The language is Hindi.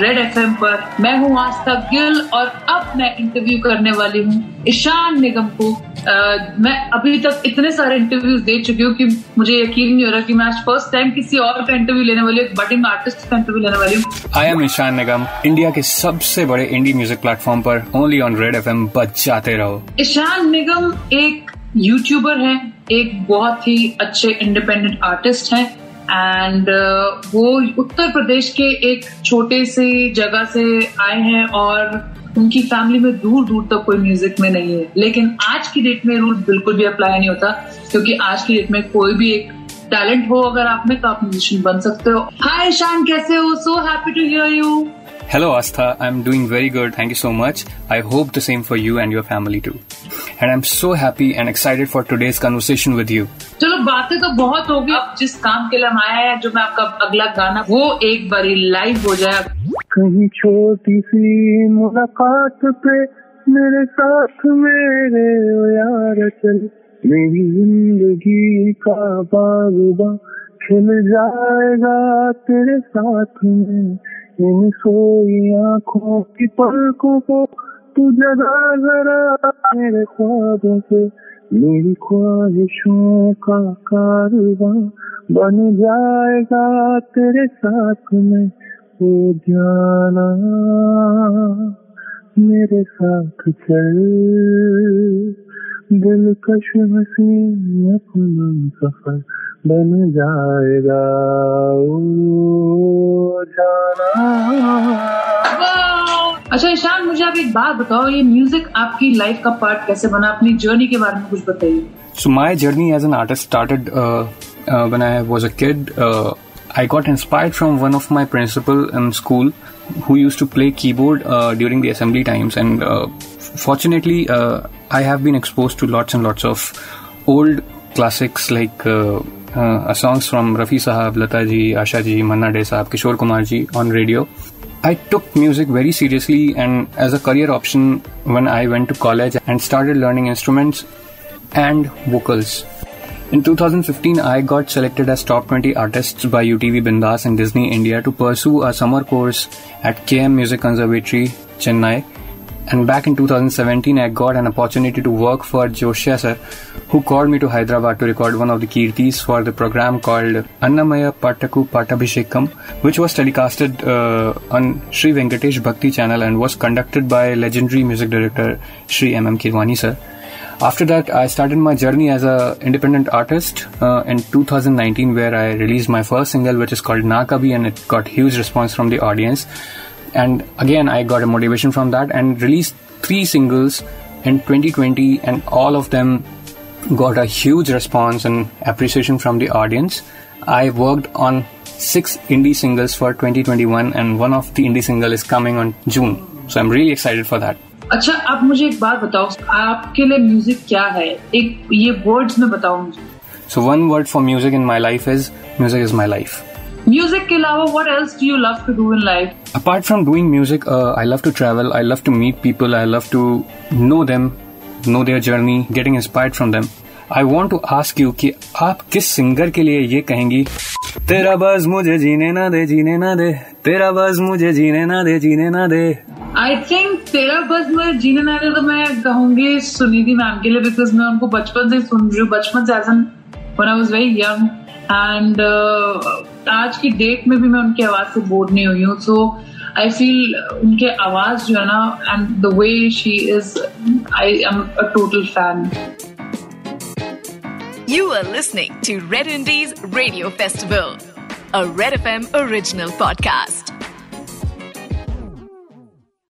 Red FM पर मैं हूँ आस्था गिल और अब मैं इंटरव्यू करने वाली हूँ ईशान निगम को। आ, मैं अभी तक इतने सारे इंटरव्यूज़ दे चुकी हूँ कि मुझे यकीन नहीं हो रहा कि मैं आज फ़र्स्ट टाइम किसी और का इंटरव्यू लेने वाली हूँ एक बडिंग आर्टिस्ट का इंटरव्यू लेने वाली हूँ। I am Ishaan Nigam India के सबसे बड़े इंडी म्यूज़िक प्लेटफॉर्म पर only on Red F M बजाते रहो। ईशान निगम एक यूट्यूबर है एक बहुत ही अच्छे इंडिपेंडेंट आर्टिस्ट हैं। एंड uh, वो उत्तर प्रदेश के एक छोटे से जगह से आए हैं और उनकी फैमिली में दूर दूर तक कोई म्यूज़िक में नहीं है लेकिन आज की डेट में रूल बिल्कुल भी अप्लाई नहीं होता क्योंकि आज की डेट में कोई भी एक टैलेंट हो अगर आप में तो आप म्यूजिशियन बन सकते हो हाय ईशान कैसे हो so happy to hear you Hello, Astha. I'm doing very good. Thank you so much. I hope the same for you and your family too. And I'm so happy and excited for today's conversation with you. चलो बातें तो बहुत होगी। अब जिस काम के लिए हम आए हैं जो मैं आपका अगला गाना वो एक बारी लाइव हो जाए। कहीं छोटी सी मुलाकात पे मेरे साथ मेरे ओ यार चल मेरी ज़िंदगी का बागबा खिल जाएगा तेरे साथ में। इन सोई आँखों की पलकों को तू जगा जरा मेरे ख्वाबों से। मेरी ख्वाहिशों का कारवां बन जाएगा तेरे साथ में, ओ जाना। मेरे साथ चल, दिलकश हसी अपना सफ़र बन जाएगा, ओ जाना। अच्छा ईशान मुझे आप एक बात बताओ, ये म्यूज़िक आपकी लाइफ का पार्ट कैसे बना? अपनी जर्नी के बारे में कुछ बताइए। So my journey as an artist started when I was a kid I got inspired from one of my principal in school who used to play keyboard during the assembly times and fortunately I have been exposed to lots and lots of old classics like songs from Rafi Sahab Lata ji Asha ji Manna Dey Sahab Kishore Kumar ji on radio I took music very seriously and as a career option when I went to college and started learning instruments and vocals. In 2015, I got selected as top 20 artists by UTV Bindas and Disney India to pursue a summer course at KM Music Conservatory, Chennai. And back in 2017, I got an opportunity to work for Joshia sir, who called me to Hyderabad to record one of the Kirtis for the program called Annamaya Pataku Patabhishekam, which was telecasted uh, on Sri Venkatesh Bhakti channel and was conducted by legendary music director Sri M.M. Kirwani sir. After that, I started my journey as a independent artist uh, in 2019, where I released my first single, which is called Nakabi, and it got huge response from the audience And again, I got a motivation from that and released three singles in 2020, and all of them got a huge response and appreciation from the audience. I worked on six indie singles for 2021, and one of the indie single is coming on June. So I'm really excited for that. अच्छा आप मुझे एक बात बताओ आपके लिए म्यूजिक क्या है एक ये वर्ड्स में बताओ मुझे So one word for music in my life is music is my life. music के अलावा what else do you love to do in life Apart from doing music, uh, I love to travel. I love to meet people. I love to know them, know their journey, getting inspired from them. I want to ask you कि आप किस सिंगर के लिए ये कहेंगी तेरा बस मुझे जीने ना दे जीने ना दे तेरा बस मुझे जीने ना दे जीने ना दे आई थिंक तेरा बस मैं जीने ना दे तो मैं कहूँगी सुनिधि मैम के लिए बिकॉज़ मैं उनको बचपन से सुन रही हूँ बचपन से as and when I was very young and आज की डेट में भी मैं उनकी आवाज़ से बोर नहीं हुई हूँ. सो आई फील उनके आवाज़ जो है ना and the way she is I am a total fan You are listening to Red Indies Radio Festival, a Red FM original podcast.